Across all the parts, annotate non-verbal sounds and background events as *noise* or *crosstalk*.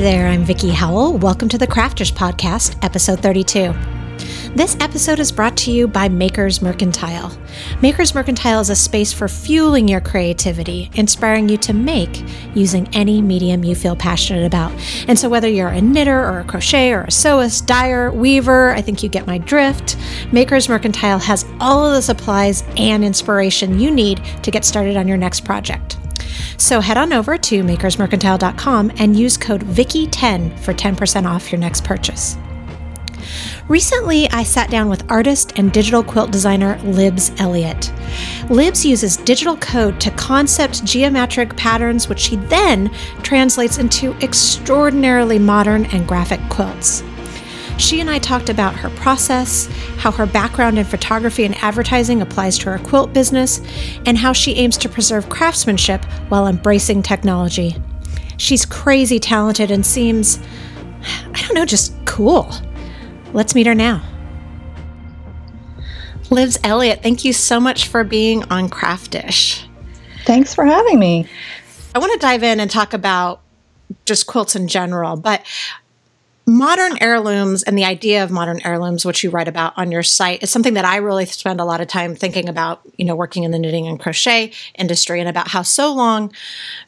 There, I'm Vickie Howell. Welcome to the Craftish Podcast, episode 32. This episode is brought to you by Makers Mercantile. Makers Mercantile is a space for fueling your creativity, inspiring you to make using any medium you feel passionate about. And so, whether you're a knitter or a crochet or a sewist, dyer, weaver, I think you get my drift. Makers Mercantile has all of the supplies and inspiration you need to get started on your next project. So head on over to makersmercantile.com and use code VICKY10 for 10% off your next purchase. Recently, I sat down with artist and digital quilt designer Libs Elliott. Libs uses digital code to concept geometric patterns, which she then translates into extraordinarily modern and graphic quilts. She and I talked about her process, how her background in photography and advertising applies to her quilt business, and how she aims to preserve craftsmanship while embracing technology. She's crazy talented and seems, I don't know, just cool. Let's meet her now. Libs Elliott, thank you so much for being on Craftish. Thanks for having me. I want to dive in and talk about just quilts in general, but modern heirlooms and the idea of modern heirlooms which you write about on your site is something that i really spend a lot of time thinking about you know working in the knitting and crochet industry and about how so long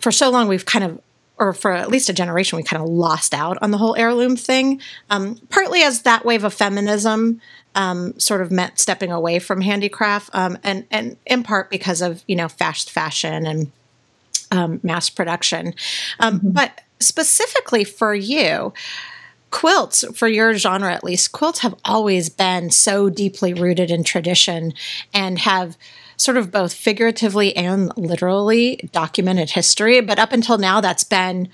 for so long we've kind of or for at least a generation, we kind of lost out on the whole heirloom thing. Um, partly as that wave of feminism um, sort of meant stepping away from handicraft, um, and and in part because of you know fast fashion and um, mass production. Um, mm-hmm. But specifically for you, quilts, for your genre at least, quilts have always been so deeply rooted in tradition and have sort of both figuratively and literally documented history. But up until now, that's been,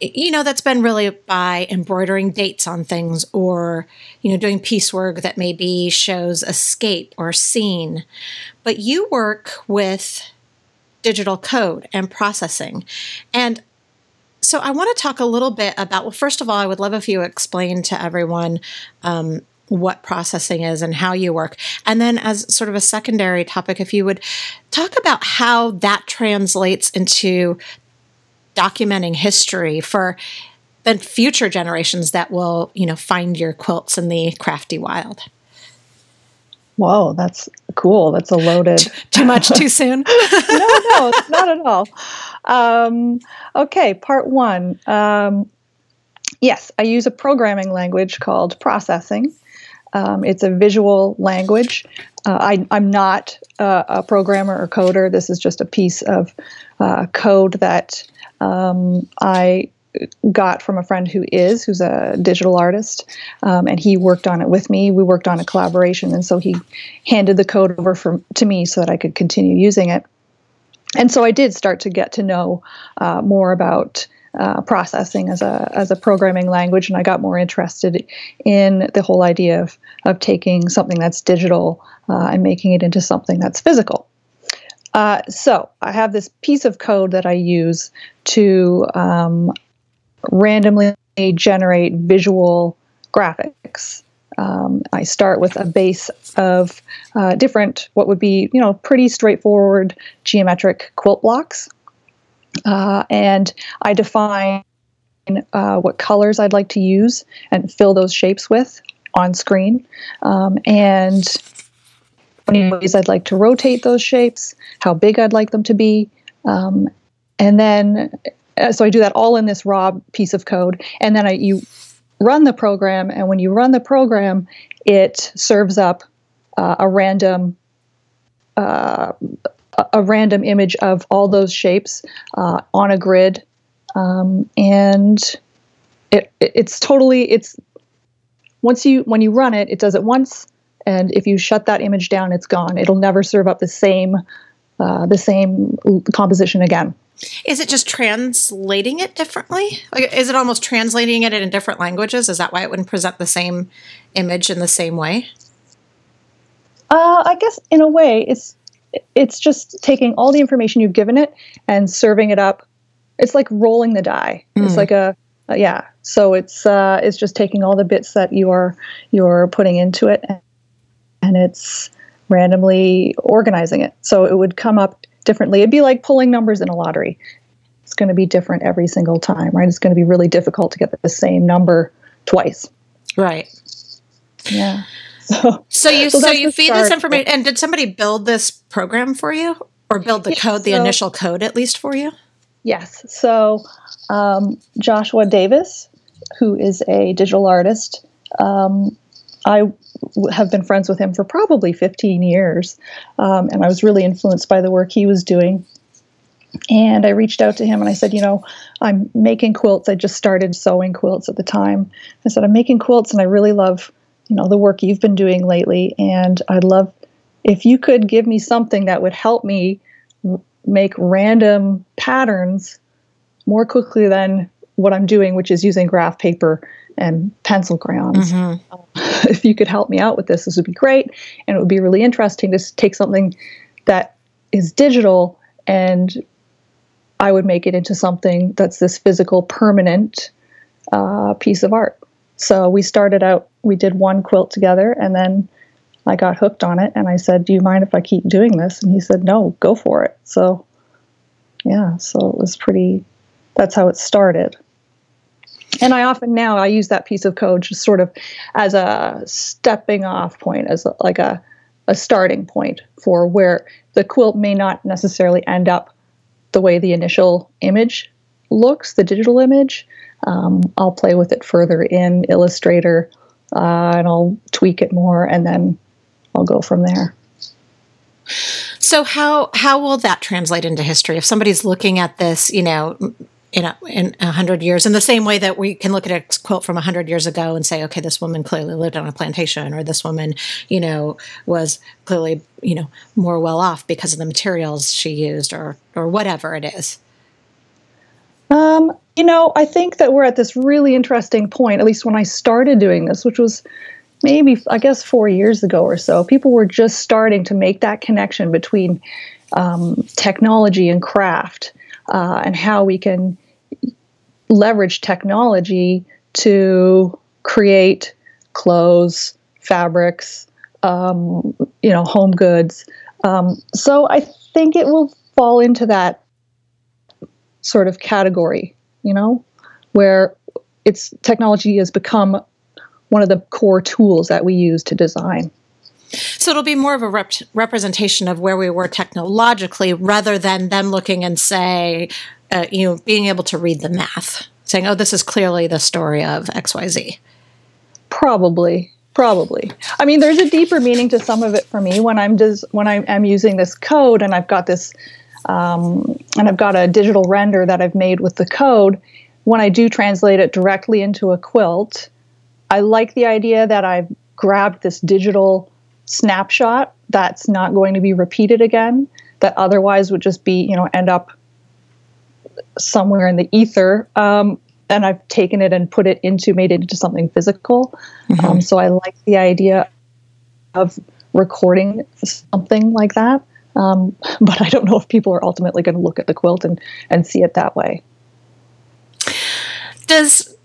you know, that's been really by embroidering dates on things or, you know, doing piecework that maybe shows a scape or scene. But you work with digital code and processing. And so I want to talk a little bit about, well, first of all, I would love if you explain to everyone um, what processing is and how you work. And then, as sort of a secondary topic, if you would talk about how that translates into documenting history for the future generations that will, you know, find your quilts in the crafty wild. Whoa, that's cool. That's a loaded. too, too much too *laughs* soon? no, no, not at all. Um, okay, part one. Um, yes, I use a programming language called processing. Um, it's a visual language. Uh, I, am not uh, a programmer or coder. This is just a piece of uh, code that um, I got from a friend who is, who's a digital artist, um, and he worked on it with me. We worked on a collaboration, and so he handed the code over to me so that I could continue using it. And so I did start to get to know uh, more about uh, processing as a as a programming language, and I got more interested in the whole idea of of taking something that's digital uh, and making it into something that's physical. Uh, so I have this piece of code that I use to um, randomly generate visual graphics. Um, I start with a base of uh, different, what would be, you know, pretty straightforward geometric quilt blocks. Uh, and I define uh, what colors I'd like to use and fill those shapes with on screen. Um, and any ways I'd like to rotate those shapes, how big I'd like them to be. Um, and then, uh, so I do that all in this raw piece of code. And then I, you run the program, and when you run the program, it serves up uh, a random uh, a random image of all those shapes uh, on a grid, um, and it, it's totally it's once you when you run it, it does it once, and if you shut that image down, it's gone. It'll never serve up the same uh, the same composition again. Is it just translating it differently? Like, is it almost translating it in different languages? Is that why it wouldn't present the same image in the same way? Uh, I guess in a way, it's it's just taking all the information you've given it and serving it up. It's like rolling the die. Mm. It's like a, a, yeah. So it's uh, it's just taking all the bits that you're you're putting into it, and, and it's randomly organizing it. So it would come up differently. It'd be like pulling numbers in a lottery. It's going to be different every single time, right? It's going to be really difficult to get the same number twice. Right. Yeah. *laughs* So, so you so, so you feed this information and did somebody build this program for you or build the code, the initial code at least for you? Yes. So um, Joshua Davis, who is a digital artist, um, I have been friends with him for probably 15 years, um, and I was really influenced by the work he was doing. And I reached out to him and I said, you know, I'm making quilts. I just started sewing quilts at the time. I said, I'm making quilts and I really love, you know, the work you've been doing lately. And I'd love if you could give me something that would help me make random patterns more quickly than what I'm doing, which is using graph paper and pencil crayons. Mm-hmm. Uh, *laughs* if you could help me out with this, this would be great. And it would be really interesting to take something that is digital and I would make it into something that's this physical, permanent uh, piece of art. So we started out, we did one quilt together, and then I got hooked on it. And I said, Do you mind if I keep doing this? And he said, No, go for it. So, yeah, so it was pretty, that's how it started. And I often now I use that piece of code just sort of as a stepping off point, as like a, a starting point for where the quilt may not necessarily end up the way the initial image looks, the digital image. Um, I'll play with it further in Illustrator uh, and I'll tweak it more and then I'll go from there. So how how will that translate into history? If somebody's looking at this, you know, in a, in a hundred years, in the same way that we can look at a quote from a hundred years ago and say, okay, this woman clearly lived on a plantation, or this woman, you know, was clearly, you know, more well off because of the materials she used, or or whatever it is. Um, you know, I think that we're at this really interesting point. At least when I started doing this, which was maybe I guess four years ago or so, people were just starting to make that connection between um, technology and craft uh, and how we can leverage technology to create clothes, fabrics, um, you know, home goods. Um, so I think it will fall into that sort of category, you know, where it's technology has become one of the core tools that we use to design. So it'll be more of a rep- representation of where we were technologically rather than them looking and say, uh, you know, being able to read the math, saying, oh, this is clearly the story of XYZ. Probably. Probably. I mean, there's a deeper meaning to some of it for me when I'm just when I am using this code and I've got this um, and I've got a digital render that I've made with the code. When I do translate it directly into a quilt, I like the idea that I've grabbed this digital snapshot that's not going to be repeated again that otherwise would just be you know end up somewhere in the ether. Um, and i've taken it and put it into made it into something physical. Mm-hmm. um, so i like the idea of recording something like that. Um, *laughs* but i don't know if people are ultimately going to look at the quilt and, and see it that way. Does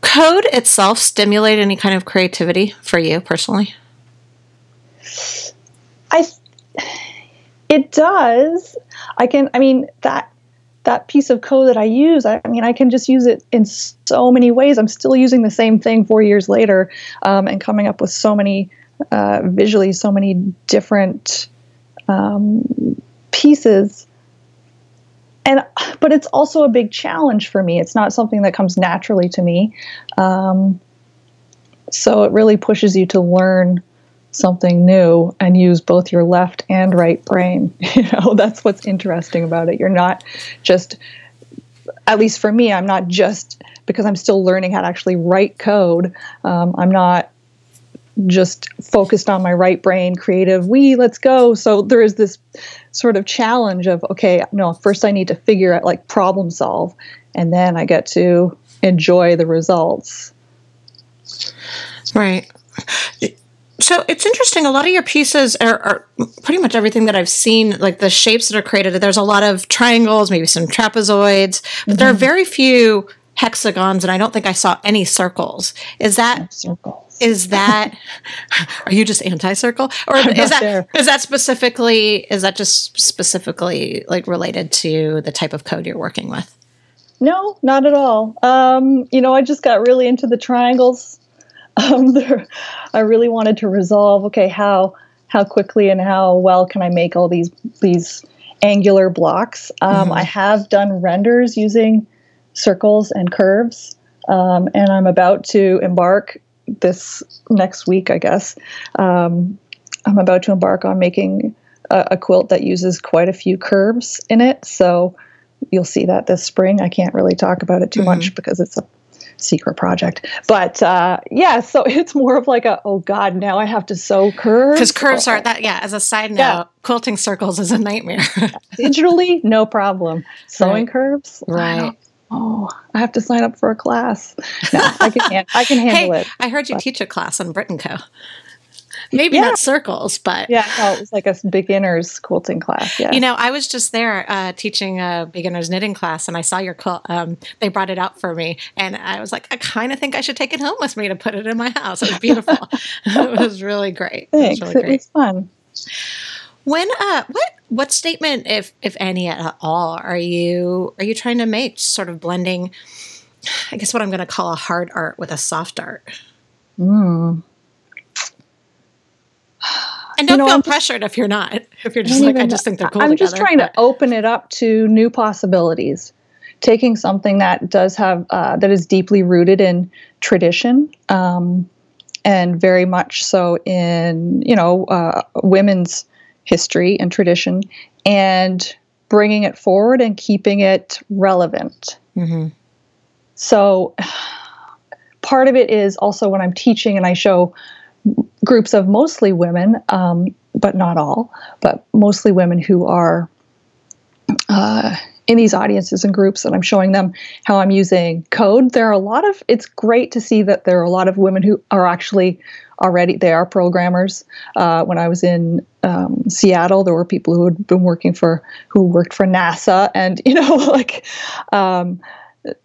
code itself stimulate any kind of creativity for you personally I it does. I can I mean that that piece of code that I use, I, mean, I can just use it in so many ways. I'm still using the same thing four years later um, and coming up with so many uh, visually, so many different um, pieces. And but it's also a big challenge for me. It's not something that comes naturally to me. Um, so it really pushes you to learn something new and use both your left and right brain. *laughs* You know, that's what's interesting about it. You're not just, at least for me, I'm not just because I'm still learning how to actually write code. Um, I'm not just focused on my right brain, creative, we, let's go. So there is this sort of challenge of, okay, no, first I need to figure out, like, problem solve, and then I get to enjoy the results. Right. So it's interesting. A lot of your pieces are, are, pretty much everything that I've seen, like the shapes that are created. There's a lot of triangles, maybe some trapezoids, but mm-hmm. there are mm-hmm. very few hexagons and I don't think I saw any circles. Is that circles? Is that *laughs* are you just anti-circle or I'm is that there. is that specifically is that just specifically like related to the type of code you're working with? No, not at all. Um, you know, I just got really into the triangles. *laughs* Um, there, I really wanted to resolve. Okay, how how quickly and how well can I make all these these angular blocks? Um, I have done renders using circles and curves, um, and I'm about to embark this next week, I guess. Um, I'm about to embark on making a, a quilt that uses quite a few curves in it. So you'll see that this spring. I can't really talk about it too much because it's a secret project. But uh, yeah, so *laughs* it's more of like a oh god, now I have to sew curves Because curves are that yeah. As a side note, Yeah. quilting circles is a nightmare. *laughs* digitally, no problem. Sewing Right. curves, Right. Oh, I have to sign up for a class. No, I can I can *laughs* handle hey, it. I heard you teach a class on Brit and Co. Maybe Yeah. not circles, but Yeah, no, it was like a beginner's quilting class. Yeah. You know, I was just there uh, teaching a beginner's knitting class, and I saw your quilt. Um, they brought it out for me, and I was like, I kind of think I should take it home with me to put it in my house. It was beautiful. *laughs* it was really great. Thanks. It was It really great. was fun. When uh, what what statement, if if any at all, are you are you trying to make? Sort of blending, I guess what I'm going to call a hard art with a soft art. Mm. And don't know, feel I'm just- pressured if you're not. If you're just don't like, I just think they're cool. I'm just together, trying to open it up to new possibilities. Taking something that does have uh, that is deeply rooted in tradition, um, and very much so in you know uh, women's history and tradition, and bringing it forward and keeping it relevant. Mhm. So *sighs* part of it is also when I'm teaching and I show groups of mostly women, um, but not all, but mostly women who are uh, in these audiences and groups, and I'm showing them how I'm using code. There are a lot of, it's great to see that there are a lot of women who are actually already, they are programmers. Uh, when I was in um, Seattle, there were people who had been working for, who worked for NASA, and, *laughs* you know, like, um,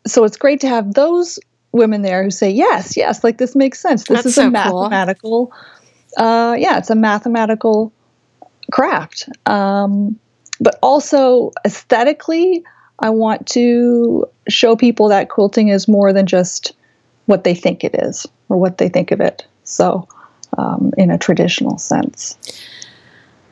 so it's great to have those women there who say yes yes like this makes sense. This That's is so a cool. mathematical uh, yeah it's a mathematical craft. Um, but also aesthetically i want to show people that quilting is more than just what they think it is or what they think of it. So um, in a traditional sense.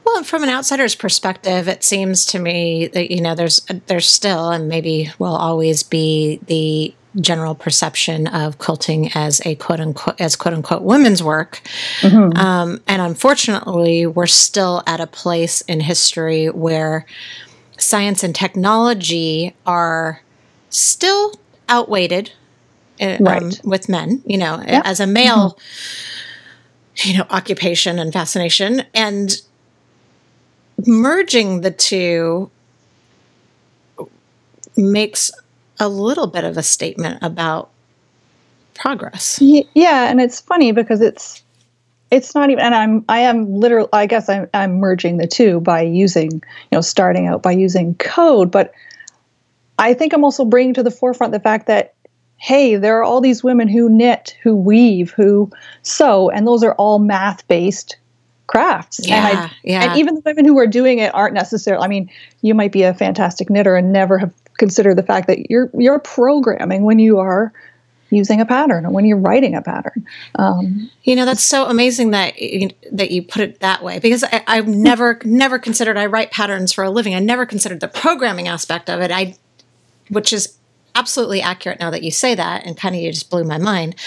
Well, from an outsider's perspective, it seems to me that you know there's there's still and maybe will always be the general perception of quilting as a quote unquote as quote unquote women's work, um, and unfortunately, we're still at a place in history where science and technology are still outweighted uh, um, Right. with men. You know, as a male. You know, occupation and fascination, and merging the two makes a little bit of a statement about progress. Yeah and it's funny because it's it's not even and i'm i am literally i guess i'm, I'm merging the two by using you know starting out by using code but i think i'm also bringing to the forefront the fact that hey there are all these women who knit who weave who sew and those are all math based crafts and I, Yeah, yeah. and even the women who are doing it aren't necessarily i mean you might be a fantastic knitter and never have considered the fact that you're you're programming when you are using a pattern or when you're writing a pattern um, You know, that's so amazing that you, that you put it that way because I, I've never never considered I write patterns for a living. I never considered the programming aspect of it. I, which is absolutely accurate now that you say that, and kind of you just blew my mind. *laughs*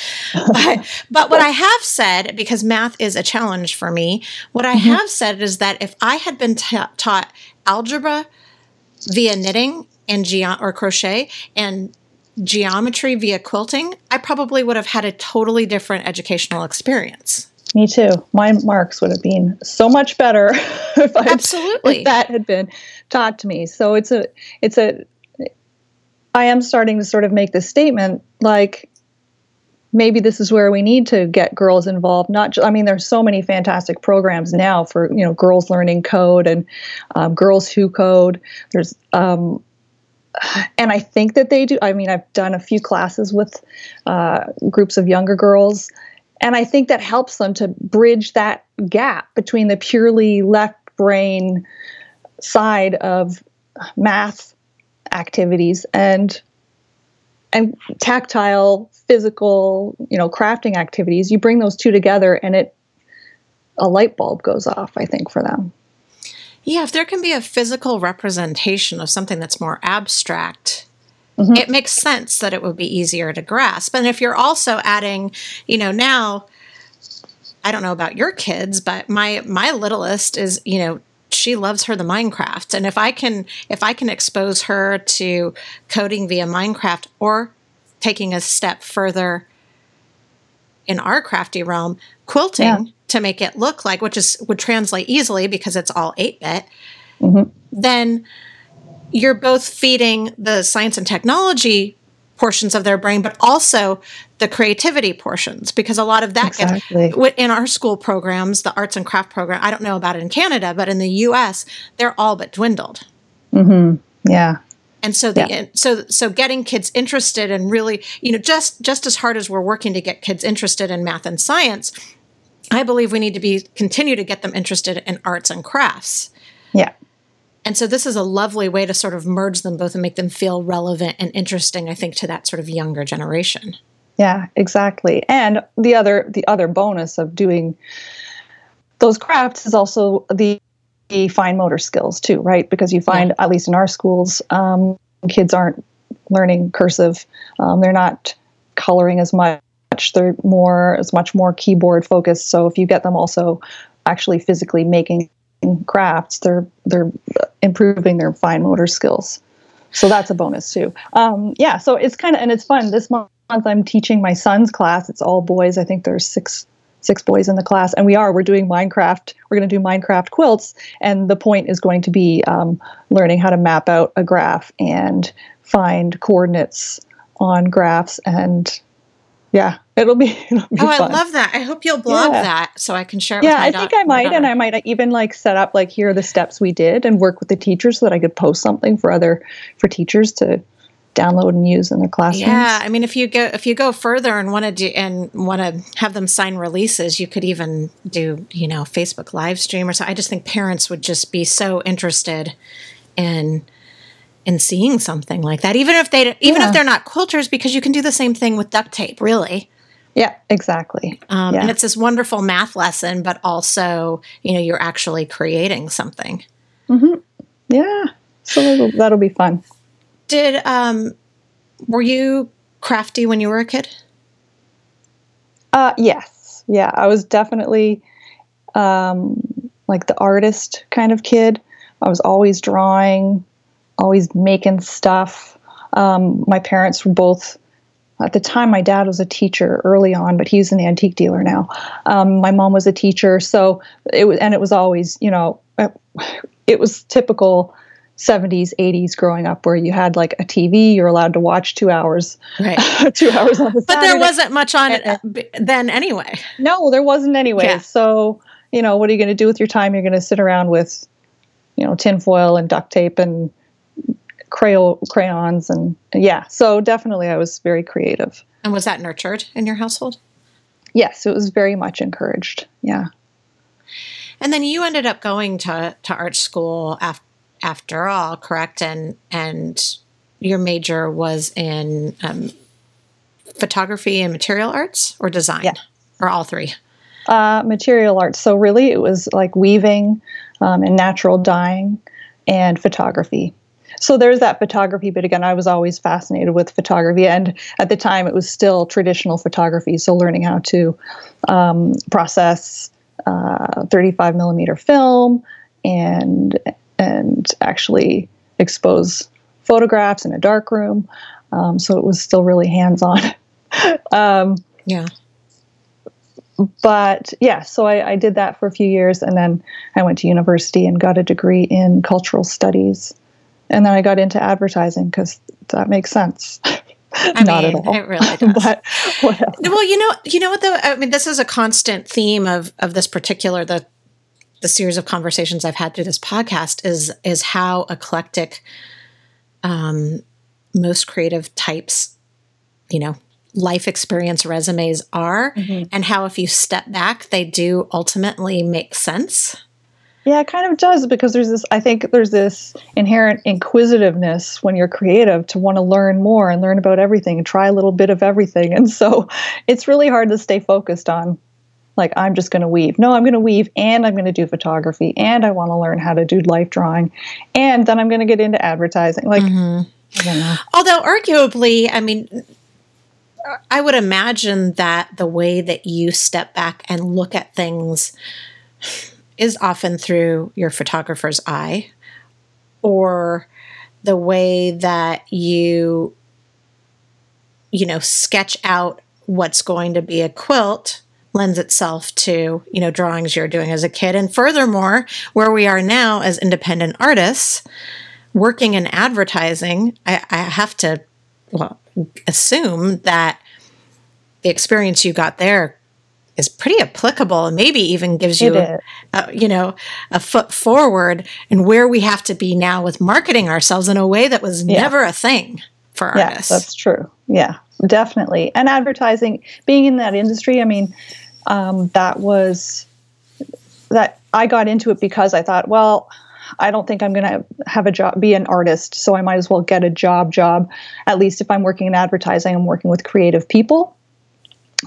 But but what I have said because math is a challenge for me. What I have said is that if I had been ta- taught algebra via knitting and geo- or crochet and geometry via quilting, I probably would have had a totally different educational experience. me too my marks would have been so much better *laughs* if, I'd- Absolutely. if that had been taught to me so it's a it's a i am starting to sort of make this statement like maybe this is where we need to get girls involved not ju- i mean there's so many fantastic programs now for you know girls learning code and um, girls who code there's um, and I think that they do. I mean, I've done a few classes with uh, groups of younger girls, and I think that helps them to bridge that gap between the purely left brain side of math activities and and tactile physical you know crafting activities you bring those two together and it a light bulb goes off i think for them yeah if there can be a physical representation of something that's more abstract mm-hmm. it makes sense that it would be easier to grasp and if you're also adding you know now i don't know about your kids but my my littlest is you know she loves her the Minecraft. And if I can if I can expose her to coding via Minecraft or taking a step further in our crafty realm, quilting yeah. To make it look like which is would translate easily because it's all 8-bit, mm-hmm. then you're both feeding the science and technology portions of their brain, but also the creativity portions, because a lot of that exactly. gets in our school programs, the arts and craft program. I don't know about it in Canada, but in the U.S., they're all but dwindled. Mm-hmm. Yeah. And so the yeah. so so getting kids interested and really, you know, just just as hard as we're working to get kids interested in math and science, I believe we need to be continue to get them interested in arts and crafts. Yeah. And so this is a lovely way to sort of merge them both and make them feel relevant and interesting, I think, to that sort of younger generation. Yeah, exactly. And the other the other bonus of doing those crafts is also the, the fine motor skills too, right? Because you find, yeah. at least in our schools, um, kids aren't learning cursive. Um, they're not coloring as much. They're more as much more keyboard focused. So if you get them also actually physically making crafts, they're they're improving their fine motor skills. So that's a bonus too. Um, yeah, so it's kind of and it's fun. This month I'm teaching my son's class. It's all boys. I think there's six six boys in the class, and we are we're doing Minecraft. We're going to do Minecraft quilts, and the point is going to be um, learning how to map out a graph and find coordinates on graphs and yeah, it'll be. *laughs* It'll be oh, fun. I love that. I hope you'll blog yeah. that so I can share. it Yeah, I think I might, and I might even like set up like here are the steps we did, and work with the teachers so that I could post something for other for teachers to download and use in their classrooms. Yeah, I mean, if you go if you go further and want to do and want to have them sign releases, you could even do you know Facebook live stream or so. I just think parents would just be so interested in in seeing something like that, even if they even yeah. if they're not quilters, because you can do the same thing with duct tape, really. Yeah, exactly. Um, yeah. And it's this wonderful math lesson, but also, you know, you're actually creating something. Mm-hmm. Yeah, so that'll, that'll be fun. Did um, were you crafty when you were a kid? Uh, yes. Yeah, I was definitely um, like the artist kind of kid. I was always drawing, always making stuff. Um, my parents were both at the time my dad was a teacher early on but he's an antique dealer now. Um, my mom was a teacher so it was and it was always you know it was typical 70s 80s growing up where you had like a tv you're allowed to watch two hours. Right. *laughs* Two hours on the but there wasn't much on it uh, then anyway. No there wasn't anyway. Yeah. so you know what are you going to do with your time? You're going to sit around with you know tinfoil and duct tape and crayon crayons and yeah so definitely i was very creative. And was that nurtured in your household? Yes it was very much encouraged yeah. And then you ended up going to, to art school after, after all correct? And and your major was in um, photography and material arts or design? Yeah. or all three? Uh, material arts. So really it was like weaving um, and natural dyeing and photography so there's that photography but again i was always fascinated with photography and at the time it was still traditional photography so learning how to um, process uh, 35 millimeter film and and actually expose photographs in a dark room. Um, so it was still really hands-on. *laughs* Um, yeah. but yeah, so I, I, did that for a few years, and then I went to university and got a degree in cultural studies and then I got into advertising because that makes sense. *laughs* I Not mean, at all. It really *laughs* does. but whatever. Well, you know, you know what though? I mean, this is a constant theme of of this particular the the series of conversations I've had through this podcast is is how eclectic um, most creative types, you know, life experience resumes are, mm-hmm. and how if you step back, they do ultimately make sense. Yeah, it kind of does because there's this, I think there's this inherent inquisitiveness when you're creative to want to learn more and learn about everything and try a little bit of everything. And so *laughs* it's really hard to stay focused on, like, I'm just going to weave. No, I'm going to weave and I'm going to do photography and I want to learn how to do life drawing and then I'm going to get into advertising. Like, mm-hmm. Although, arguably, I mean, I would imagine that the way that you step back and look at things is often through your photographer's eye or the way that you you know sketch out what's going to be a quilt lends itself to you know drawings you're doing as a kid. And furthermore where we are now as independent artists working in advertising i, I have to well assume that the experience you got there is pretty applicable and maybe even gives you a, a, you know a foot forward in where we have to be now with marketing ourselves in a way that was yeah. never a thing for artists. Yeah, that's true. Yeah, definitely. And advertising, being in that industry, I mean, um, that was that I got into it because I thought, well, I don't think I'm going to have a job, be an artist, so I might as well get a job. Job, at least if I'm working in advertising, I'm working with creative people.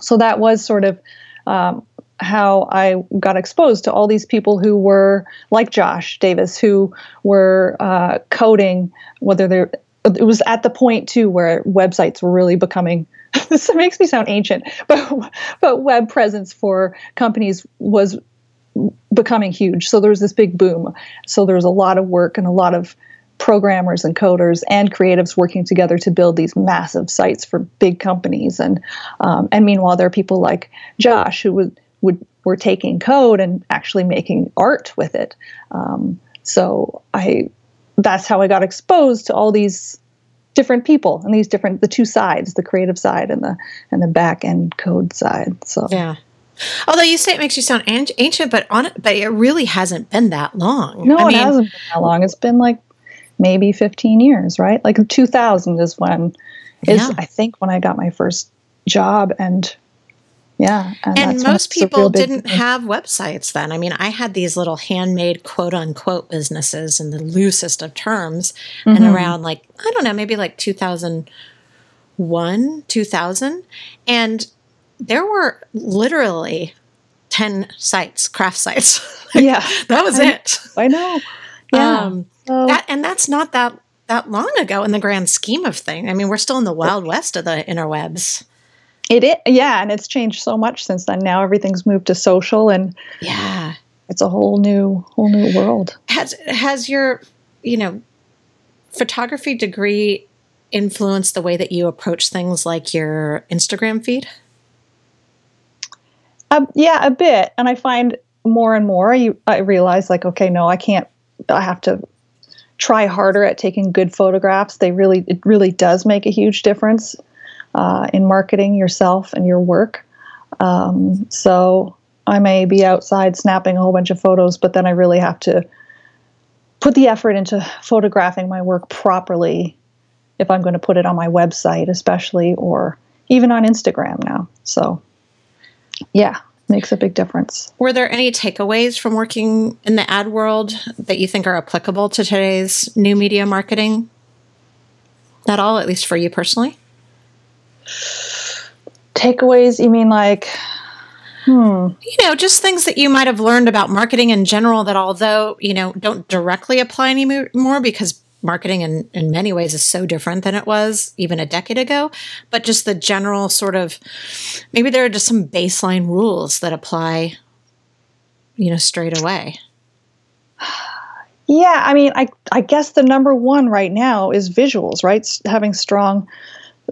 So that was sort of um, how I got exposed to all these people who were like Josh Davis, who were uh, coding, whether they're it was at the point too where websites were really becoming *laughs* this makes me sound ancient *laughs* but but web presence for companies was becoming huge. So there was this big boom. So there was a lot of work and a lot of programmers and coders and creatives working together to build these massive sites for big companies. And um, and meanwhile, there are people like Josh who would would were taking code and actually making art with it. Um, so I that's how I got exposed to all these different people and these different the two sides, the creative side and the and the back end code side. So yeah. Although you say it makes you sound ancient, but on it, but it really hasn't been that long. No, I mean, it hasn't been that long. It's been like maybe 15 years, right? Like 2000 is when is yeah. I think when I got my first job and yeah. And, and most people didn't have websites then. I mean, I had these little handmade quote unquote businesses in the loosest of terms mm-hmm. and around like, I don't know, maybe like 2001, 2000. And there were literally 10 sites, craft sites. like, *laughs* yeah. That was I, it. I know. Yeah. Um, Oh. That and that's not that that long ago in the grand scheme of things. I mean, we're still in the wild west of the interwebs. It is, yeah, and it's changed so much since then. Now everything's moved to social, and yeah, it's a whole new whole new world. Has has your you know photography degree influenced the way that you approach things like your Instagram feed? Um, yeah, a bit, and I find more and more you, I realize like, okay, no, I can't. I have to try harder at taking good photographs. They really, it really does make a huge difference uh, in marketing yourself and your work. Um, so I may be outside snapping a whole bunch of photos, but then I really have to put the effort into photographing my work properly if I'm going to put it on my website, especially, or even on Instagram now. So, yeah, makes a big difference. Were there any takeaways from working in the ad world that you think are applicable to today's new media marketing? At all, at least for you personally? Takeaways, you mean like Hmm. You know, just things that you might have learned about marketing in general that although, you know, don't directly apply anymore because marketing in, in many ways is so different than it was even a decade ago, but just the general sort of maybe there are just some baseline rules that apply, you know, straight away. *sighs* Yeah, I mean, I I guess the number one right now is visuals, right? Having strong,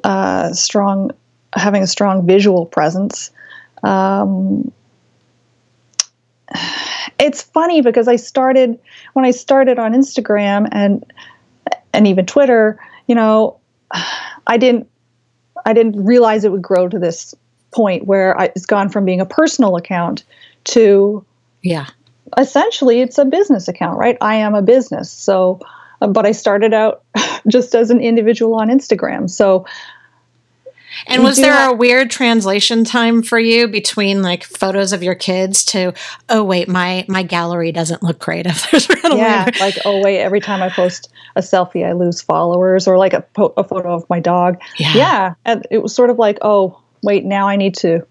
uh, strong, having a strong visual presence. Um, *sighs* it's funny because I started when I started on Instagram and and even Twitter, you know, I didn't I didn't realize it would grow to this point where I, it's gone from being a personal account to yeah. essentially it's a business account right? I am a business. So uh, but I started out *laughs* just as an individual on Instagram. So and was there a weird translation time for you between like photos of your kids to oh wait my my gallery doesn't look great if there's really yeah like oh wait every time I post a selfie I lose followers or like a, po- a photo of my dog yeah. yeah and it was sort of like oh wait now I need to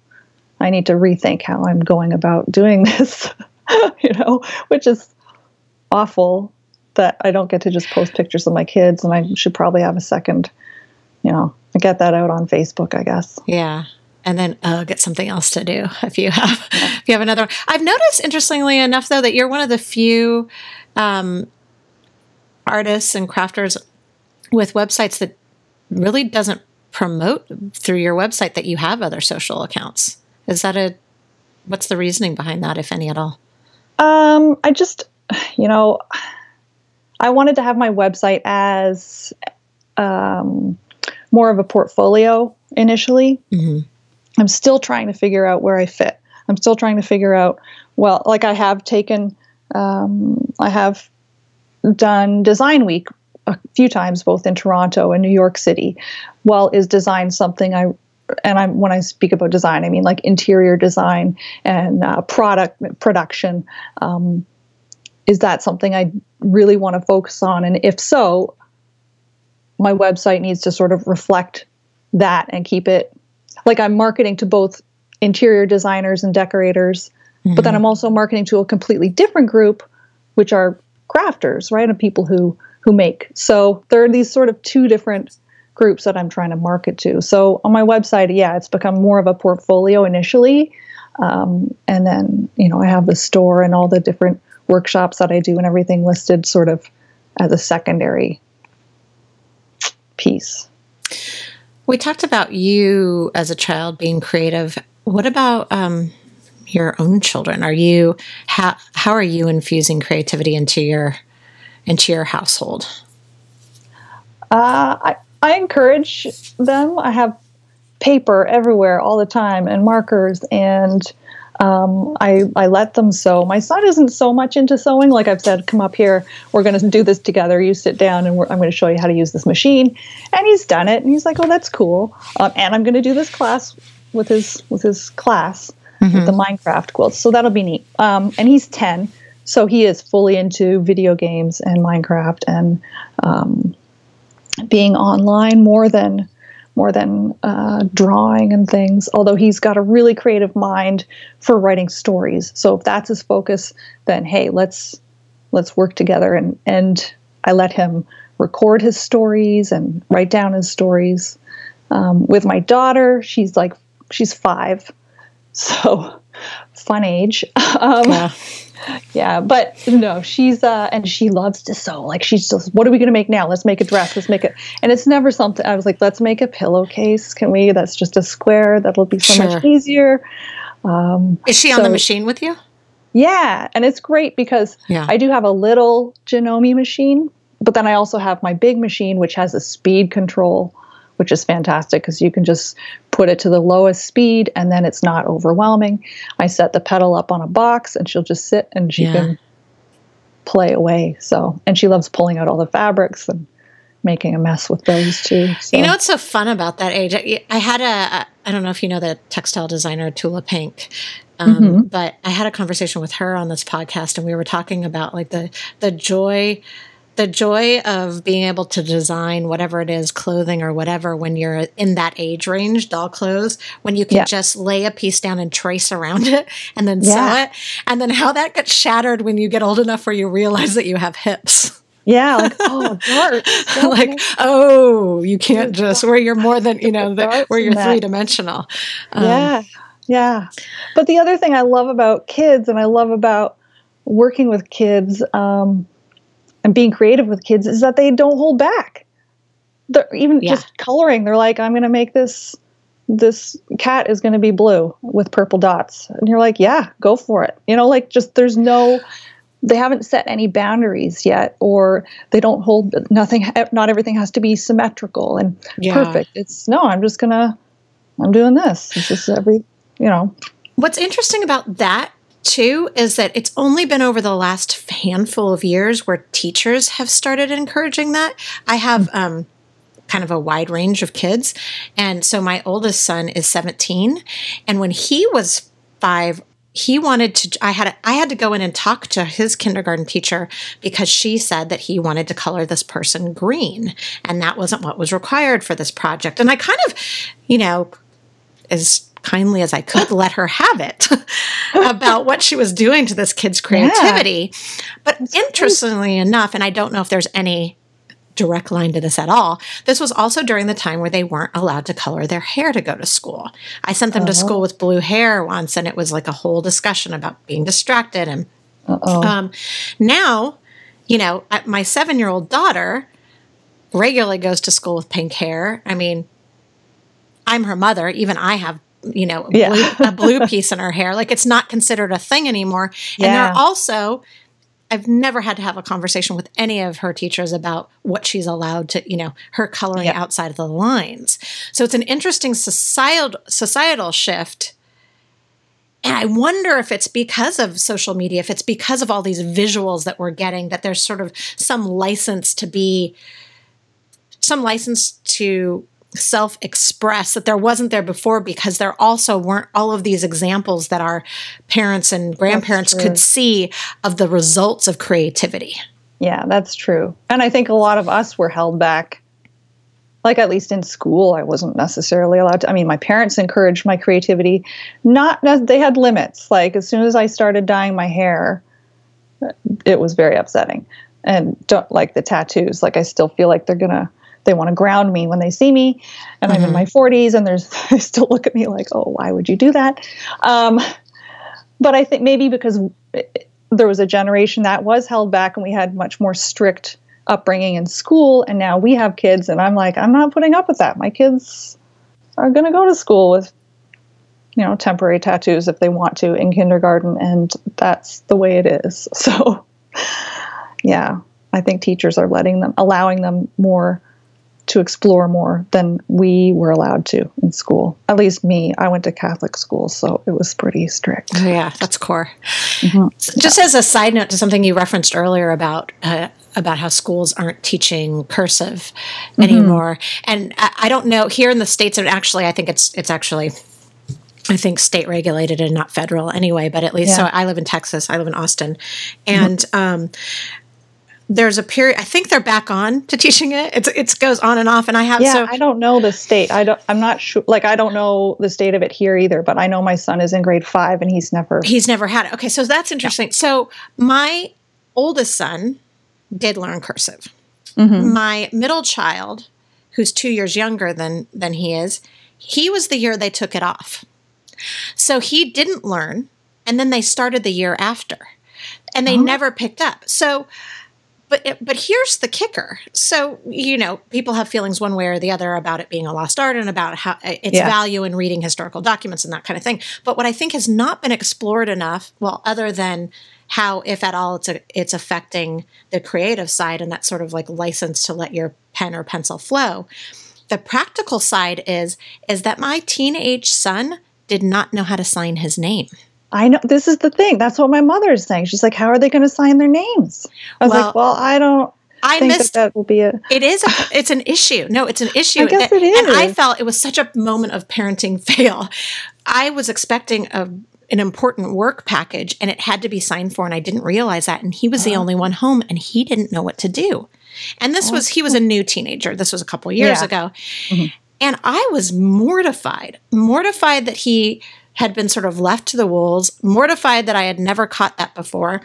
I need to rethink how I'm going about doing *laughs* this *laughs* you know which is awful that I don't get to just post pictures of my kids and I should probably have a second you know get that out on Facebook, I guess. Yeah. And then uh, get something else to do *laughs* if you have if you have another. One. I've noticed, interestingly enough, though, that you're one of the few um, artists and crafters with websites that really doesn't promote through your website that you have other social accounts. Is that a what's the reasoning behind that, if any at all? Um, I just, you know, I wanted to have my website as um, more of a portfolio initially. Mm-hmm. I'm still trying to figure out where I fit. I'm still trying to figure out, well, like I have taken, um, I have done Design Week a few times, both in Toronto and New York City. Well, is design something I and I'm when I speak about design, I mean like interior design and uh, product production. Um, is that something I really want to focus on? And if so, my website needs to sort of reflect that and keep it like I'm marketing to both interior designers and decorators, mm-hmm. but then mm-hmm. I'm also marketing to a completely different group, which are crafters, right? And people who who make. So there are these sort of two different groups that I'm trying to market to. So on my website, yeah, it's become more of a portfolio initially. Um, and then, you know, I have the store and all the different workshops that I do and everything listed sort of as a secondary piece. We talked about you as a child being creative. What about um, your own children? Are you how how are you infusing creativity into your into your household? Uh, I I encourage them. I have paper everywhere all the time and markers and um, I, I let them sew. My son isn't so much into sewing. Like I've said, come up here. We're going to do this together. You sit down, and I'm going to show you how to use this machine. And he's done it, and he's like, "Oh, that's cool." Um, and I'm going to do this class with his with his class mm-hmm. with the Minecraft quilts. So that'll be neat. Um, and he's ten, so he is fully into video games and Minecraft and um, being online more than more than uh, drawing and things, although he's got a really creative mind for writing stories. So if that's his focus, then hey, let's let's work together and and I let him record his stories and write down his stories. Um, with my daughter, she's like she's five, so fun age. *laughs* Um, yeah yeah, but no, she's uh, and she loves to sew. Like she's just, what are we going to make now? Let's make a dress. Let's make it. And it's never something. I was like, let's make a pillowcase. Can we? That's just a square. That'll be so sure. much easier. Um, Is she so, on the machine with you? Yeah, and it's great because yeah. I do have a little Janome machine, but then I also have my big machine, which has a speed control which is fantastic because you can just put it to the lowest speed and then it's not overwhelming. I set the pedal up on a box and she'll just sit and she yeah. can play away. So, and she loves pulling out all the fabrics and making a mess with those too. So. You know what's so fun about that age? I had a, I don't know if you know the textile designer Tula Pink. Um, mm-hmm. But I had a conversation with her on this podcast, and we were talking about like the the joy the joy of being able to design whatever it is, clothing or whatever, when you're in that age range, doll clothes, when you can yeah. just lay a piece down and trace around *laughs* it and then yeah. sew it. And then how that gets shattered when you get old enough where you realize that you have hips. Yeah, like *laughs* oh, darts. like oh, you can't just where you're more than you know *laughs* the, where you're three dimensional. Um, yeah, yeah. But the other thing I love about kids, and I love about working with kids, um, and being creative with kids is that they don't hold back. They're even yeah. just coloring. They're like, I'm going to make this this cat is going to be blue with purple dots, and you're like, yeah, go for it. You know, like just there's no they haven't set any boundaries yet or they don't hold nothing not everything has to be symmetrical and yeah. perfect it's no i'm just gonna i'm doing this it's just every you know what's interesting about that too is that it's only been over the last handful of years where teachers have started encouraging that. I have um, kind of a wide range of kids. And so my oldest son is 17. And when he was five, he wanted to i had i had to go in and talk to his kindergarten teacher because she said that he wanted to color this person green and that wasn't what was required for this project and i kind of you know as kindly as i could let her have it *laughs* about what she was doing to this kid's creativity yeah. but interestingly enough and i don't know if there's any direct line to this at all. This was also during the time where they weren't allowed to color their hair to go to school. I sent them to school with blue hair once, and it was like a whole discussion about being distracted. And um, now, you know, my seven year old daughter regularly goes to school with pink hair. I mean, I'm her mother. Even I have you know, a, yeah. blue, a blue *laughs* piece in her hair. Like it's not considered a thing anymore. Yeah. And there are also I've never had to have a conversation with any of her teachers about what she's allowed to, you know, her coloring yep. outside of the lines. So it's an interesting societal societal shift. And I wonder if it's because of social media, if it's because of all these visuals that we're getting, that there's sort of some license to be, some license to self express that there wasn't there before because there also weren't all of these examples that our parents and grandparents could see of the results of creativity. Yeah, that's true. And I think a lot of us were held back. Like, at least in school, I wasn't necessarily allowed to. I mean, my parents encouraged my creativity. Not, they had limits. Like, as soon as I started dyeing my hair, it was very upsetting. And don't like the tattoos. Like, I still feel like they're going to they want to ground me when they see me and mm-hmm. i'm in my 40s mm-hmm. and there's *laughs* they still look at me like oh why would you do that um, but i think maybe because there was a generation that was held back and we had much more strict upbringing in school and now we have kids and i'm like i'm not putting up with that my kids are going to go to school with you know temporary tattoos if they want to in kindergarten and that's the way it is *laughs* so yeah i think teachers are letting them allowing them more to explore more than we were allowed to in school. At least me, I went to Catholic school, so it was pretty strict. Oh, yeah, that's core. Mm-hmm. Just yeah. as a side note to something you referenced earlier about uh, about how schools aren't teaching cursive mm-hmm. anymore, and I, I, don't know here in the states. And actually, I think it's it's actually. I think state regulated and not federal anyway, but at least yeah. so I live in Texas. I live in Austin, and mm-hmm. um, there's a period i think they're back on to *laughs* teaching it it's it goes on and off and i have yeah so i don't know the state i don't i'm not sure like i don't know the state of it here either but i know my son is in grade five and he's never he's never had it okay so that's interesting yeah. so my oldest son did learn cursive mm-hmm. my middle child who's two years younger than than he is he was the year they took it off so he didn't learn and then they started the year after and they oh. never picked up so but but here's the kicker. So you know, people have feelings one way or the other about it being a lost art and about how uh, its yeah. value in reading historical documents and that kind of thing. But what I think has not been explored enough, well, other than how, if at all, it's a, it's affecting the creative side and that sort of like license to let your pen or pencil flow. The practical side is is that my teenage son did not know how to sign his name. I know this is the thing. That's what my mother is saying. She's like, "How are they going to sign their names?" I was well, like, "Well, I don't." I missed that, that will be a. It is. A, it's an issue. No, it's an issue. I guess it is. And I felt it was such a moment of parenting *laughs* fail. I was expecting a an important work package, and it had to be signed for, and I didn't realize that. And he was the uh-huh. only one home, and he didn't know what to do. And this oh, was he was a new teenager. This was a couple years yeah. ago, mm-hmm. and I was mortified, mortified that he had been sort of left to the wolves, mortified that I had never caught that before.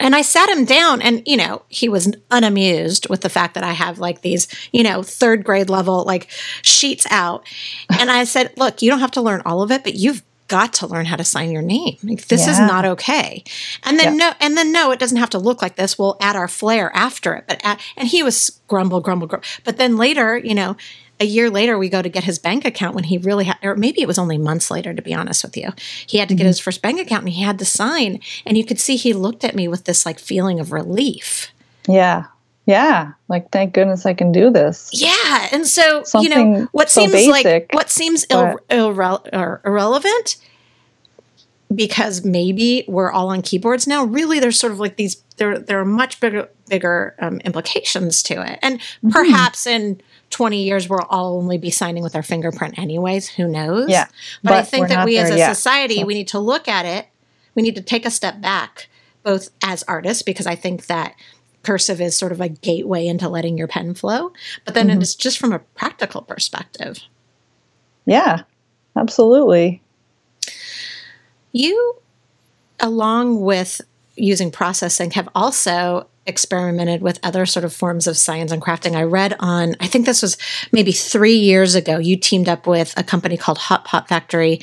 And I sat him down, and you know, he was unamused with the fact that I have like these, you know, third grade level like sheets out. *laughs* And I said, Look, you don't have to learn all of it, but you've got to learn how to sign your name. Like, this yeah. is not okay. And then yeah. no, and then no, it doesn't have to look like this. We'll add our flair after it. But at, and he was grumble, grumble, grumble. But then later, you know, a year later we go to get his bank account when he really had or maybe it was only months later to be honest with you he had to get mm-hmm. his first bank account and he had to sign and you could see he looked at me with this like feeling of relief yeah yeah like thank goodness i can do this yeah and so Something you know what so seems basic, like what seems irre- irre- irrelevant because maybe we're all on keyboards now. Really, there's sort of like these. There, there are much bigger, bigger um, implications to it, and mm-hmm. perhaps in 20 years we'll all only be signing with our fingerprint anyways. Who knows? Yeah, but, but I think that we as a yet, society so. we need to look at it. We need to take a step back, both as artists, because I think that cursive is sort of a gateway into letting your pen flow, but then mm-hmm. it's just from a practical perspective. Yeah, absolutely. You, along with using processing, have also experimented with other sort of forms of science and crafting. I read on, I think this was maybe three years ago, you teamed up with a company called Hot Pot Factory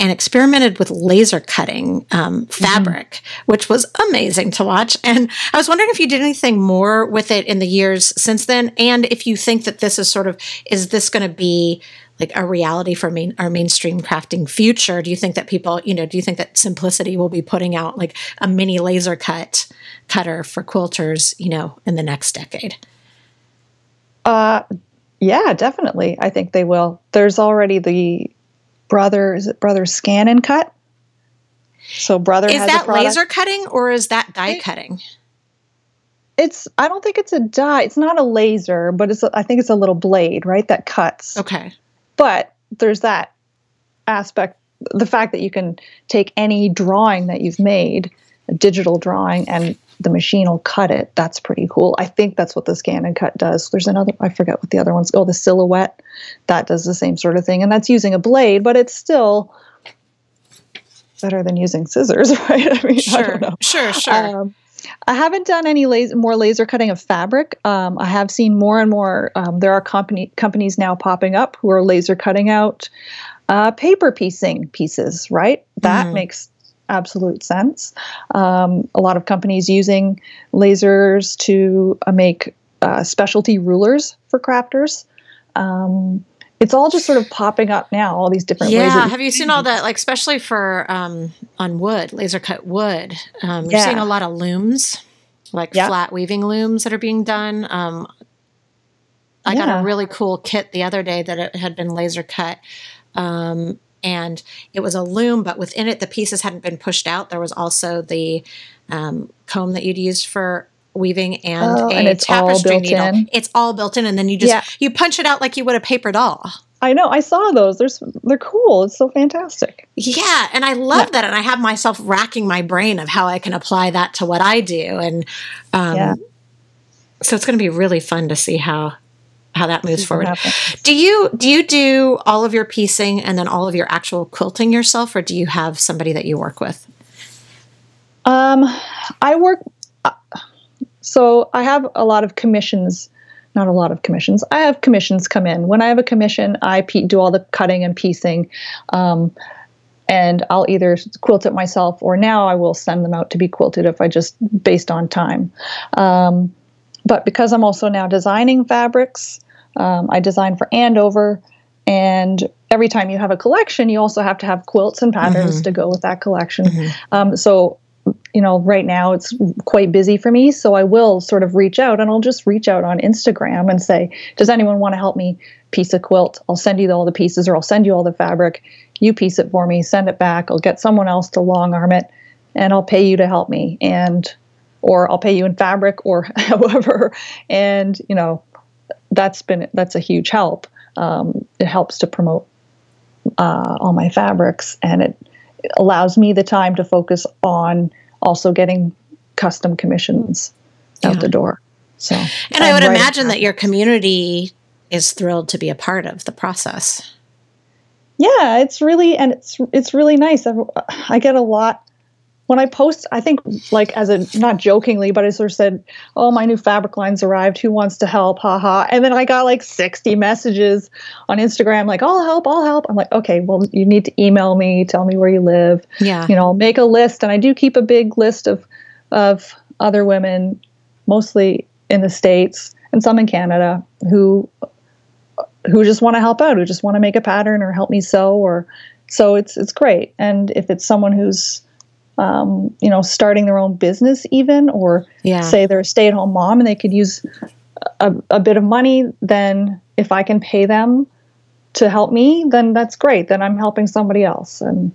and experimented with laser cutting um, fabric, mm-hmm. which was amazing to watch. And I was wondering if you did anything more with it in the years since then, and if you think that this is sort of is this going to be like a reality for main, our mainstream crafting future? Do you think that people, you know, do you think that Simplicity will be putting out like a mini laser cut cutter for quilters, you know, in the next decade? Uh, yeah, definitely. I think they will. There's already the brother, is it brother scan and cut? So brother is that laser cutting or is that die it, cutting? It's I don't think it's a die. It's not a laser, but it's a, I think it's a little blade, right? That cuts. Okay. But there's that aspect the fact that you can take any drawing that you've made, a digital drawing, and the machine will cut it. That's pretty cool. I think that's what the scan and cut does. There's another, I forget what the other one's. Oh, the silhouette. That does the same sort of thing. And that's using a blade, but it's still better than using scissors, *laughs* right? I mean, sure, I sure, sure. Um, I haven't done any laser, more laser cutting of fabric. Um, I have seen more and more. Um, there are company companies now popping up who are laser cutting out uh, paper piecing pieces. Right, that mm. makes absolute sense. Um, a lot of companies using lasers to uh, make uh, specialty rulers for crafters. Um, it's all just sort of popping up now. All these different. Ways. Yeah, have you seen all that? Like especially for um, on wood, laser cut wood. Um, you're yeah. seeing a lot of looms, like yeah. flat weaving looms that are being done. Um, I yeah. got a really cool kit the other day that it had been laser cut. Um, and it was a loom, but within it, the pieces hadn't been pushed out. There was also the um, comb that you'd use for weaving and oh, a and tapestry needle. In. It's all built in, and then you just yeah. you punch it out like you would a paper doll. I know. I saw those. They're they're cool. It's so fantastic. Yeah, and I love yeah. that. And I have myself racking my brain of how I can apply that to what I do. And um, yeah. so it's going to be really fun to see how how that moves forward. Do you do you do all of your piecing and then all of your actual quilting yourself, or do you have somebody that you work with? Um, I work so I have a lot of commissions, not a lot of commissions. I have commissions come in. When I have a commission, I pe- do all the cutting and piecing. Um, and I'll either quilt it myself or now I will send them out to be quilted if I just based on time. Um, but because I'm also now designing fabrics, um, I design for Andover, and every time you have a collection, you also have to have quilts and patterns mm-hmm. to go with that collection. Mm-hmm. Um, so you know, right now it's quite busy for me. So I will sort of reach out and I'll just reach out on Instagram and say, Does anyone want to help me piece a quilt? I'll send you all the pieces or I'll send you all the fabric. You piece it for me, send it back. I'll get someone else to long arm it and I'll pay you to help me. And, or I'll pay you in fabric or *laughs* however. And, you know, that's been, that's a huge help. Um, it helps to promote uh, all my fabrics and it, allows me the time to focus on also getting custom commissions out the door. So, and I would right imagine that your community is thrilled to be a part of the process. Yeah, it's really and it's it's really nice. I get a lot when I post, I think like as a not jokingly, but I sort of said, "Oh, my new fabric line's arrived. Who wants to help?" Haha. And then I got like 60 messages on Instagram, like, "I'll help. I'll help." I'm like, "Okay, well, you need to email me, tell me where you live. Yeah, you know, make a list." And I do keep a big list of of other women, mostly in the states and some in Canada, who who just want to help out, who just want to make a pattern or help me sew, or so it's it's great. And if it's someone who's um, you know, starting their own business, even, or yeah. say they're a stay at home mom and they could use a, a, bit of money, then if I can pay them to help me, then that's great. Then I'm helping somebody else. And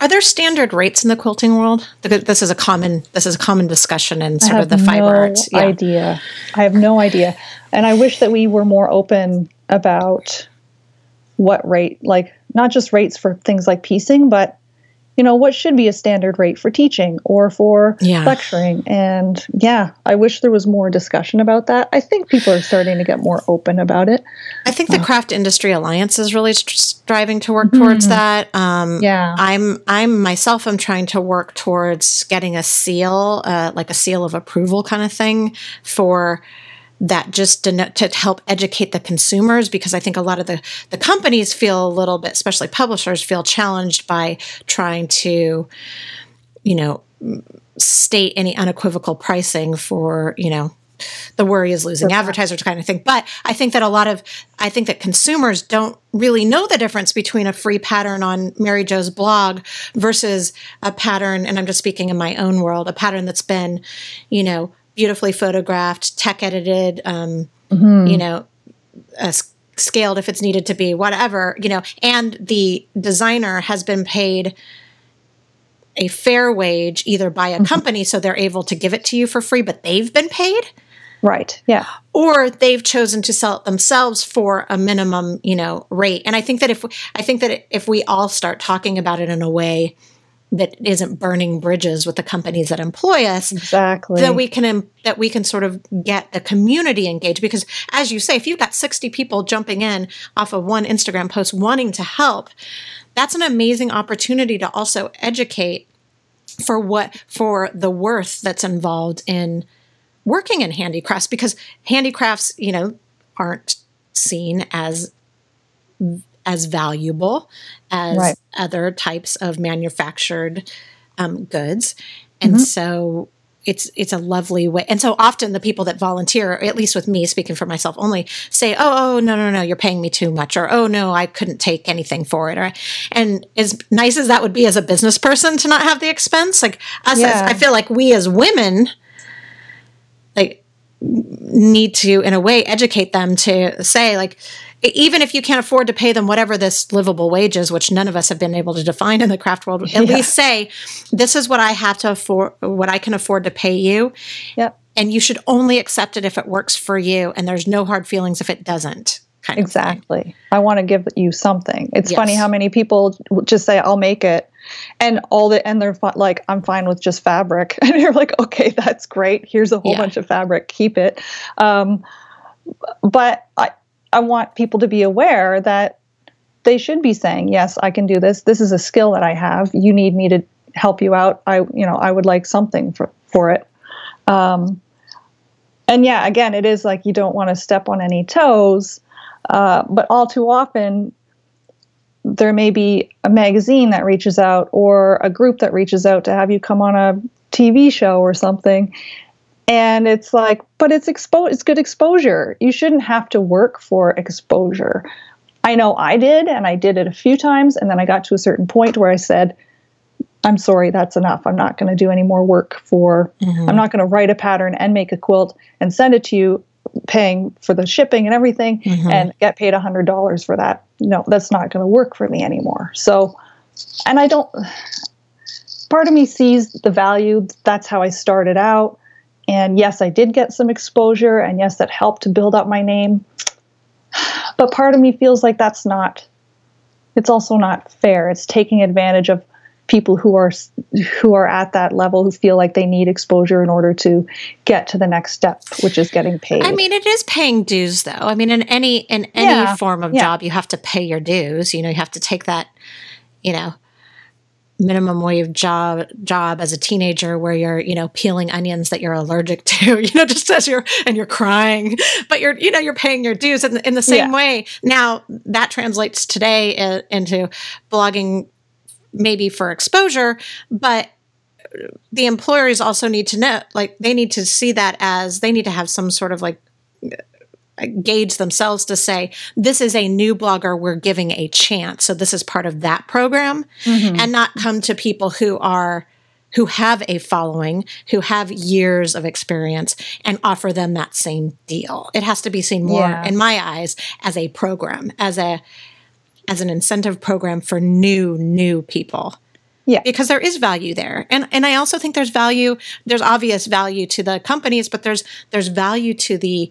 are there standard rates in the quilting world? This is a common this is a common discussion in sort of the fiber no arts. Yeah. idea. I have no idea, and I wish that we were more open about what rate, like not just rates for things like piecing, but you know what should be a standard rate for teaching or for yeah. lecturing. And yeah i wish there was more discussion about that. I think people are starting to get more open about it. I think the uh, craft industry alliance is really striving to work towards mm-hmm. that. Um, yeah. I'm i'm myself i'm trying to work towards getting a seal uh, like a seal of approval kind of thing for that just to, to, help educate the consumers because I think a lot of the, the companies feel a little bit, especially publishers, feel challenged by trying to, you know, state any unequivocal pricing for, you know, the worry is losing advertisers kind of thing. But I think that a lot of, I think that consumers don't really know the difference between a free pattern on Mary Jo's blog versus a pattern, and I'm just speaking in my own world, a pattern that's been, you know, beautifully photographed, tech edited, um, mm-hmm. you know, uh, scaled if it's needed to be, whatever, you know, and the designer has been paid a fair wage either by a mm-hmm. company so they're able to give it to you for free, but they've been paid. Right. Yeah. Or they've chosen to sell it themselves for a minimum, you know, rate. And I think that if I think that if we all start talking about it in a way that isn't burning bridges with the companies that employ us exactly. that we can that we can sort of get the community engaged. Because as you say if you've got 60 people jumping in off of one instagram post wanting to help that's an amazing opportunity to also educate for what for the worth that's involved in working in handicrafts. Because handicrafts you know aren't seen as as valuable as right. other types of manufactured um, goods. And mm-hmm. so it's it's a lovely way. And so often the people that volunteer, at least with me speaking for myself only, say, "Oh, oh, no, no, no, you're paying me too much," or "Oh, no, I couldn't take anything for it." Or, and as nice as that would be as a business person to not have the expense, like us, yeah. as, I feel like we as women, like need to in a way educate them to say like even if you can't afford to pay them whatever this livable wage is, which none of us have been able to define in the craft world, at yeah. least say, this is what I have to afford, what I can afford to pay you. Yep. And you should only accept it if it works for you. And there's no hard feelings if it doesn't. exactly. I want to give you something. It's yes. funny how many people just say, I'll make it. And all the, and they're like, I'm fine with just fabric. *laughs* And you're like, okay, that's great. Here's a whole yeah. bunch of fabric. Keep it. Um, but I, I want people to be aware that they should be saying, "Yes, I can do this. This is a skill that I have. You need me to help you out. I, you know, I would like something for for it." Um, and yeah, again, it is like you don't want to step on any toes, uh, but all too often there may be a magazine that reaches out or a group that reaches out to have you come on a TV show or something, and it's like but it's expo it's good exposure. You shouldn't have to work for exposure. I know i did and i did it a few times and then i got to a certain point where i said i'm sorry that's enough. I'm not going to do any more work for mm-hmm. i'm not going to write a pattern and make a quilt and send it to you paying for the shipping and everything mm-hmm. and get paid $100 for that. No that's not going to work for me anymore. So and i don't part of me sees the value that's how i started out and yes, I did get some exposure, and yes, that helped to build up my name. But part of me feels like that's not, it's also not fair. It's taking advantage of people who are who are at that level who feel like they need exposure in order to get to the next step which is getting paid i mean it is paying dues though i mean in any in any yeah, form of yeah. job you have to pay your dues you know you have to take that you know minimum wage job job as a teenager where you're you know peeling onions that you're allergic *laughs* to you know just as you're and you're crying but you're you know you're paying your dues in the, in the same yeah. way now that translates today uh, into blogging maybe for exposure but the employers also need to know like they need to see that as they need to have some sort of like gauge themselves to say, this is a new blogger we're giving a chance. So this is part of that program mm-hmm. and not come to people who are who have a following, who have years of experience and offer them that same deal. It has to be seen more yeah. in my eyes as a program, as a as an incentive program for new new people. Yeah. Because there is value there. And and I also think there's value there's obvious value to the companies, but there's there's value to the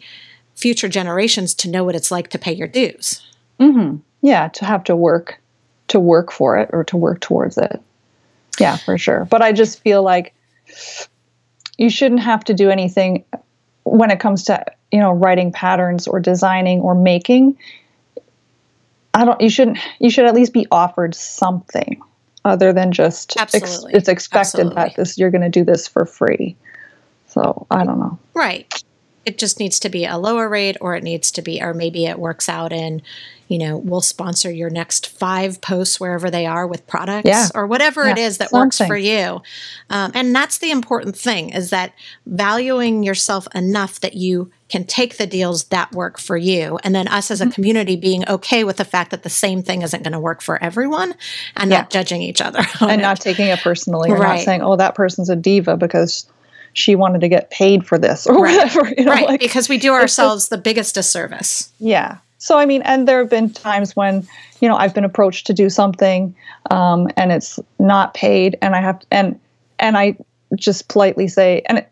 future generations to know what it's like to pay your dues. Mm-hmm. Yeah, to have to work to work for it or to work towards it. Yeah, for sure. But I just feel like you shouldn't have to do anything when it comes to you know writing patterns or designing or making i don't you shouldn't you should at least be offered something other than just ex, it's expected Absolutely. that this you're going to do this for free so i don't know right it just needs to be a lower rate or it needs to be or maybe it works out in you know we'll sponsor your next five posts wherever they are with products yeah. or whatever yeah. it is that Something. works for you um, and that's the important thing is that valuing yourself enough that you can take the deals that work for you and then us as a mm-hmm. community being okay with the fact that the same thing isn't going to work for everyone and yeah. not judging each other *laughs* and it. not taking it personally or right. not saying oh that person's a diva because she wanted to get paid for this or right. whatever. You know, right. Like, because we do ourselves just, the biggest disservice. Yeah. So, I mean, and there have been times when, you know, I've been approached to do something um, and it's not paid and I have, to, and, and I just politely say, and it,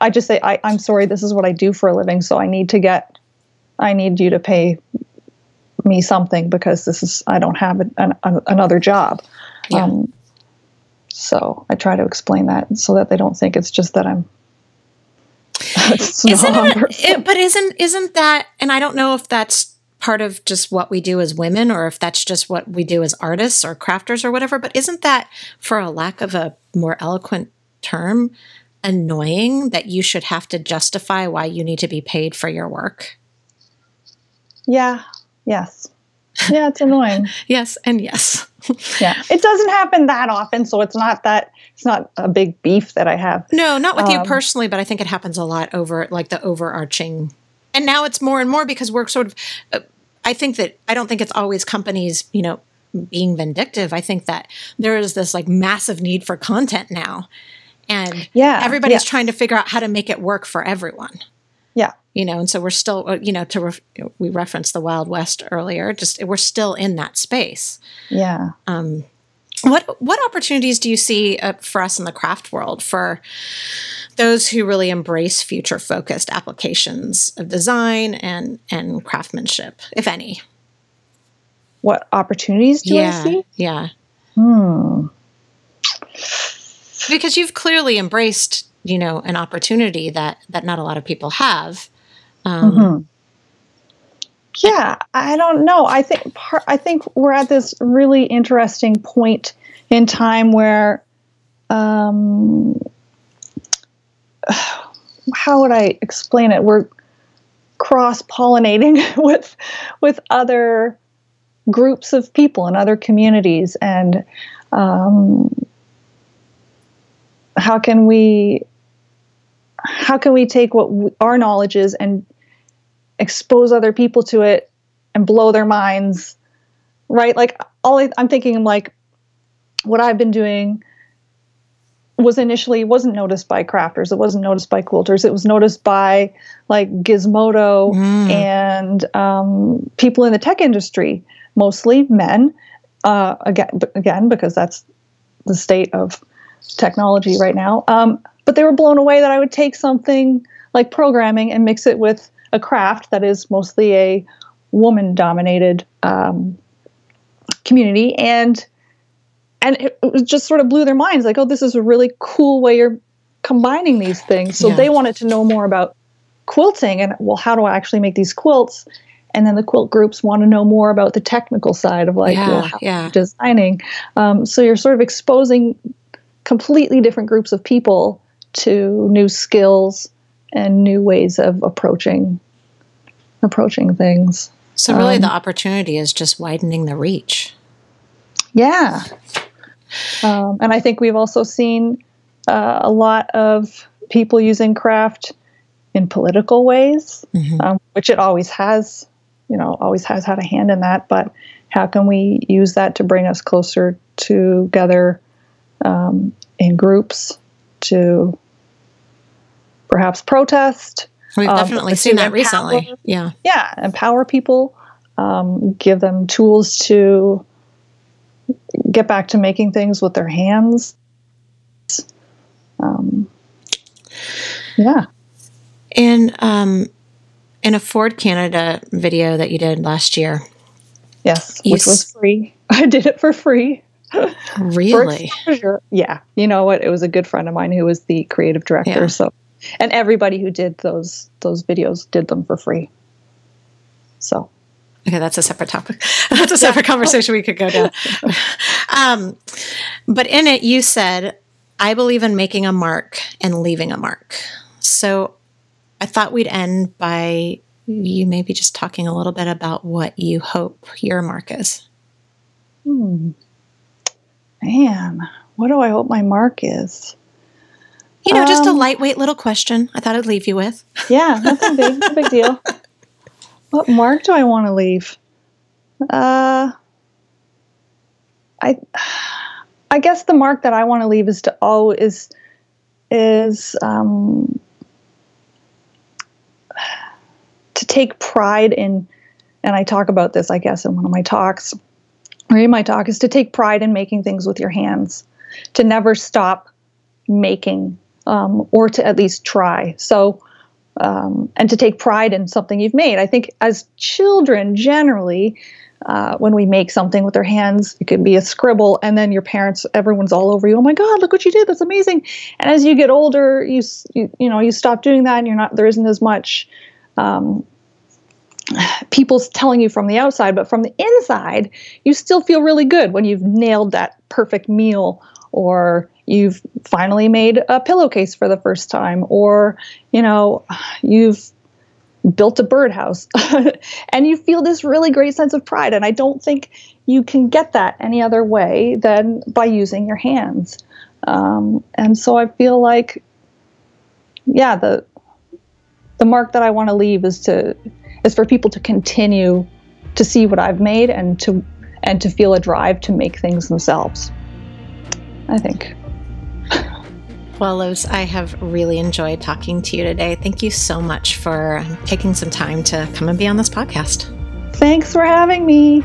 I just say, I, I'm sorry, this is what I do for a living. So I need to get, I need you to pay me something because this is, I don't have an, an, another job. Yeah. Um, so I try to explain that so that they don't think it's just that I'm. *laughs* isn't it, it, but isn't isn't that? And I don't know if that's part of just what we do as women or if that's just what we do as artists or crafters or whatever. But isn't that, for a lack of a more eloquent term, annoying that you should have to justify why you need to be paid for your work? Yeah. Yes. Yeah, it's annoying. *laughs* yes, and yes. *laughs* yeah, it doesn't happen that often, so it's not that it's not a big beef that I have. No, not with um, you personally, but I think it happens a lot over like the overarching. And now it's more and more because we're sort of. Uh, I think that I don't think it's always companies, you know, being vindictive. I think that there is this like massive need for content now, and yeah, everybody's yeah. trying to figure out how to make it work for everyone. Yeah, you know, and so we're still, uh, you know, to ref- we referenced the Wild West earlier. Just we're still in that space. Yeah. Um, what what opportunities do you see uh, for us in the craft world for those who really embrace future focused applications of design and and craftsmanship, if any? What opportunities do yeah, I see? Yeah. Hmm. Because you've clearly embraced you know an opportunity that that not a lot of people have. Um, mm-hmm. yeah i don't know. I think part, i think we're at this really interesting point in time where um, *sighs* how would i explain it? We're cross pollinating *laughs* with with other groups of people and other communities and um, how can we how can we take what we, our knowledge is and expose other people to it and blow their minds right? Like all I, i'm thinking like what i've been doing was initially wasn't noticed by crafters. It wasn't noticed by quilters. It was noticed by like gizmodo mm. and um, people in the tech industry mostly men uh, again again because that's the state of technology right now. Um, but they were blown away that I would take something like programming and mix it with a craft that is mostly a woman dominated um, community and and it, it, just sort of blew their minds like oh this is a really cool way you're combining these things so yeah. they wanted to know more about quilting and well how do i actually make these quilts and then the quilt groups want to know more about the technical side of like yeah, well, yeah. designing um, so you're sort of exposing completely different groups of people to new skills and new ways of approaching approaching things. So really um, the opportunity is just widening the reach. Yeah. Um, and I think we've also seen uh, a lot of people using craft in political ways, mm-hmm. um, which it always has, you know, always has had a hand in that. But how can we use that to bring us closer together um, in groups to perhaps protest. We've um, definitely seen that empower, recently. Yeah. Yeah. Empower people um, give them tools to get back to making things with their hands. Um, yeah. In um, in a Ford Canada video that you did last year. Yes, which was free. *laughs* I did it for free. Really? For yeah. You know what? It was a good friend of mine who was the creative director. Yeah. So, and everybody who did those those videos did them for free. So. Okay, that's a separate topic. *laughs* That's a separate conversation we could go down. *laughs* um, but in it, you said, "I believe in making a mark and leaving a mark." So, I thought we'd end by you maybe just talking a little bit about what you hope your mark is. Hmm man, what do I hope my mark is? You know, um, just a um, lightweight little question. I thought I'd leave you with. *laughs* yeah, nothing big, no big deal. *laughs* What mark do I want to leave? Uh, I, I guess the mark that I want to leave is to always is is um, to take pride in, and I talk about this, I guess, in one of my talks in my talk is to take pride in making things with your hands, to never stop making, um, or to at least try. So, um, and to take pride in something you've made. I think as children, generally, uh, when we make something with our hands, it can be a scribble, and then your parents, everyone's all over you. Oh my God, look what you did! That's amazing. And as you get older, you you, you know you stop doing that, and you're not there isn't as much um, people's telling you from the outside, but from the inside, you still feel really good when you've nailed that perfect meal or you've finally made a pillowcase for the first time or you know you've built a birdhouse. *laughs* And you feel this really great sense of pride and i don't think you can get that any other way than by using your hands. Um, and so i feel like yeah the the mark that i want to leave is to is for people to continue to see what I've made and to and to feel a drive to make things themselves. I think. Well, Libs, I have really enjoyed talking to you today. Thank you so much for taking some time to come and be on this podcast. Thanks for having me.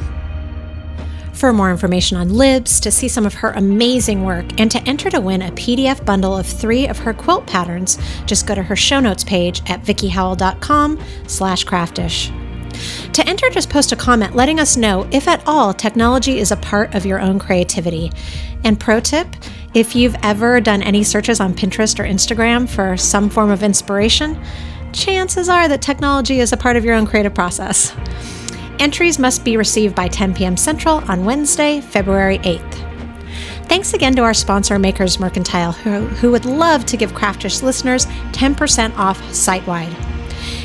For more information on Libs, to see some of her amazing work, and to enter to win a PDF bundle of three of her quilt patterns, just go to her show notes page at vickiehowell.com slash craftish. To enter, just post a comment letting us know if at all technology is a part of your own creativity. And pro tip, if you've ever done any searches on Pinterest or Instagram for some form of inspiration, chances are that technology is a part of your own creative process. Entries must be received by 10 p.m. Central on Wednesday, February 8th. Thanks again to our sponsor, Makers Mercantile, who, who would love to give Craftish listeners 10% off site wide.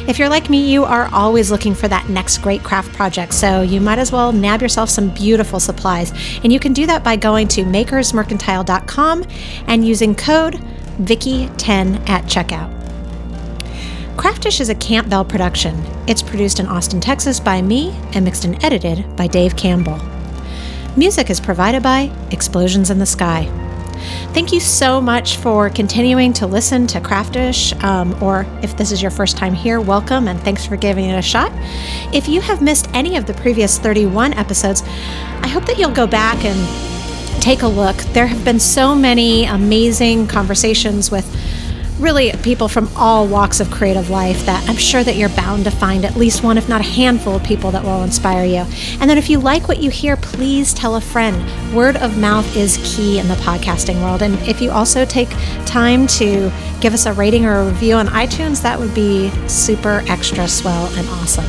If you're like me, you are always looking for that next great craft project, so you might as well nab yourself some beautiful supplies. And you can do that by going to makersmercantile.com and using code Vicky10 at checkout. Craftish is a Campbell production. It's produced in Austin, Texas by me and mixed and edited by Dave Campbell. Music is provided by Explosions in the Sky. Thank you so much for continuing to listen to Craftish, um, or if this is your first time here, welcome and thanks for giving it a shot. If you have missed any of the previous 31 episodes, I hope that you'll go back and take a look. There have been so many amazing conversations with really people from all walks of creative life that I'm sure that you're bound to find at least one, if not a handful of people that will inspire you. And then if you like what you hear, please tell a friend. Word of mouth is key in the podcasting world. And if you also take time to give us a rating or a review on iTunes, that would be super extra swell and awesome.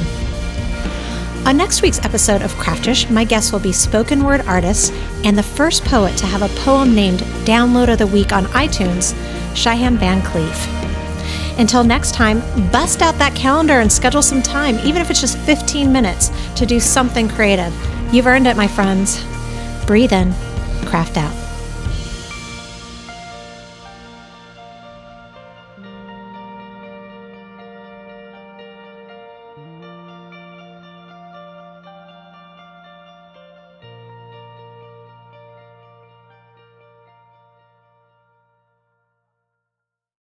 On next week's episode of Craftish, my guest will be spoken word artist and the first poet to have a poem named Download of the Week on iTunes Cheyenne Van Cleef. Until next time, bust out that calendar and schedule some time, even if it's just 15 minutes, to do something creative. You've earned it, my friends. Breathe in, craft out.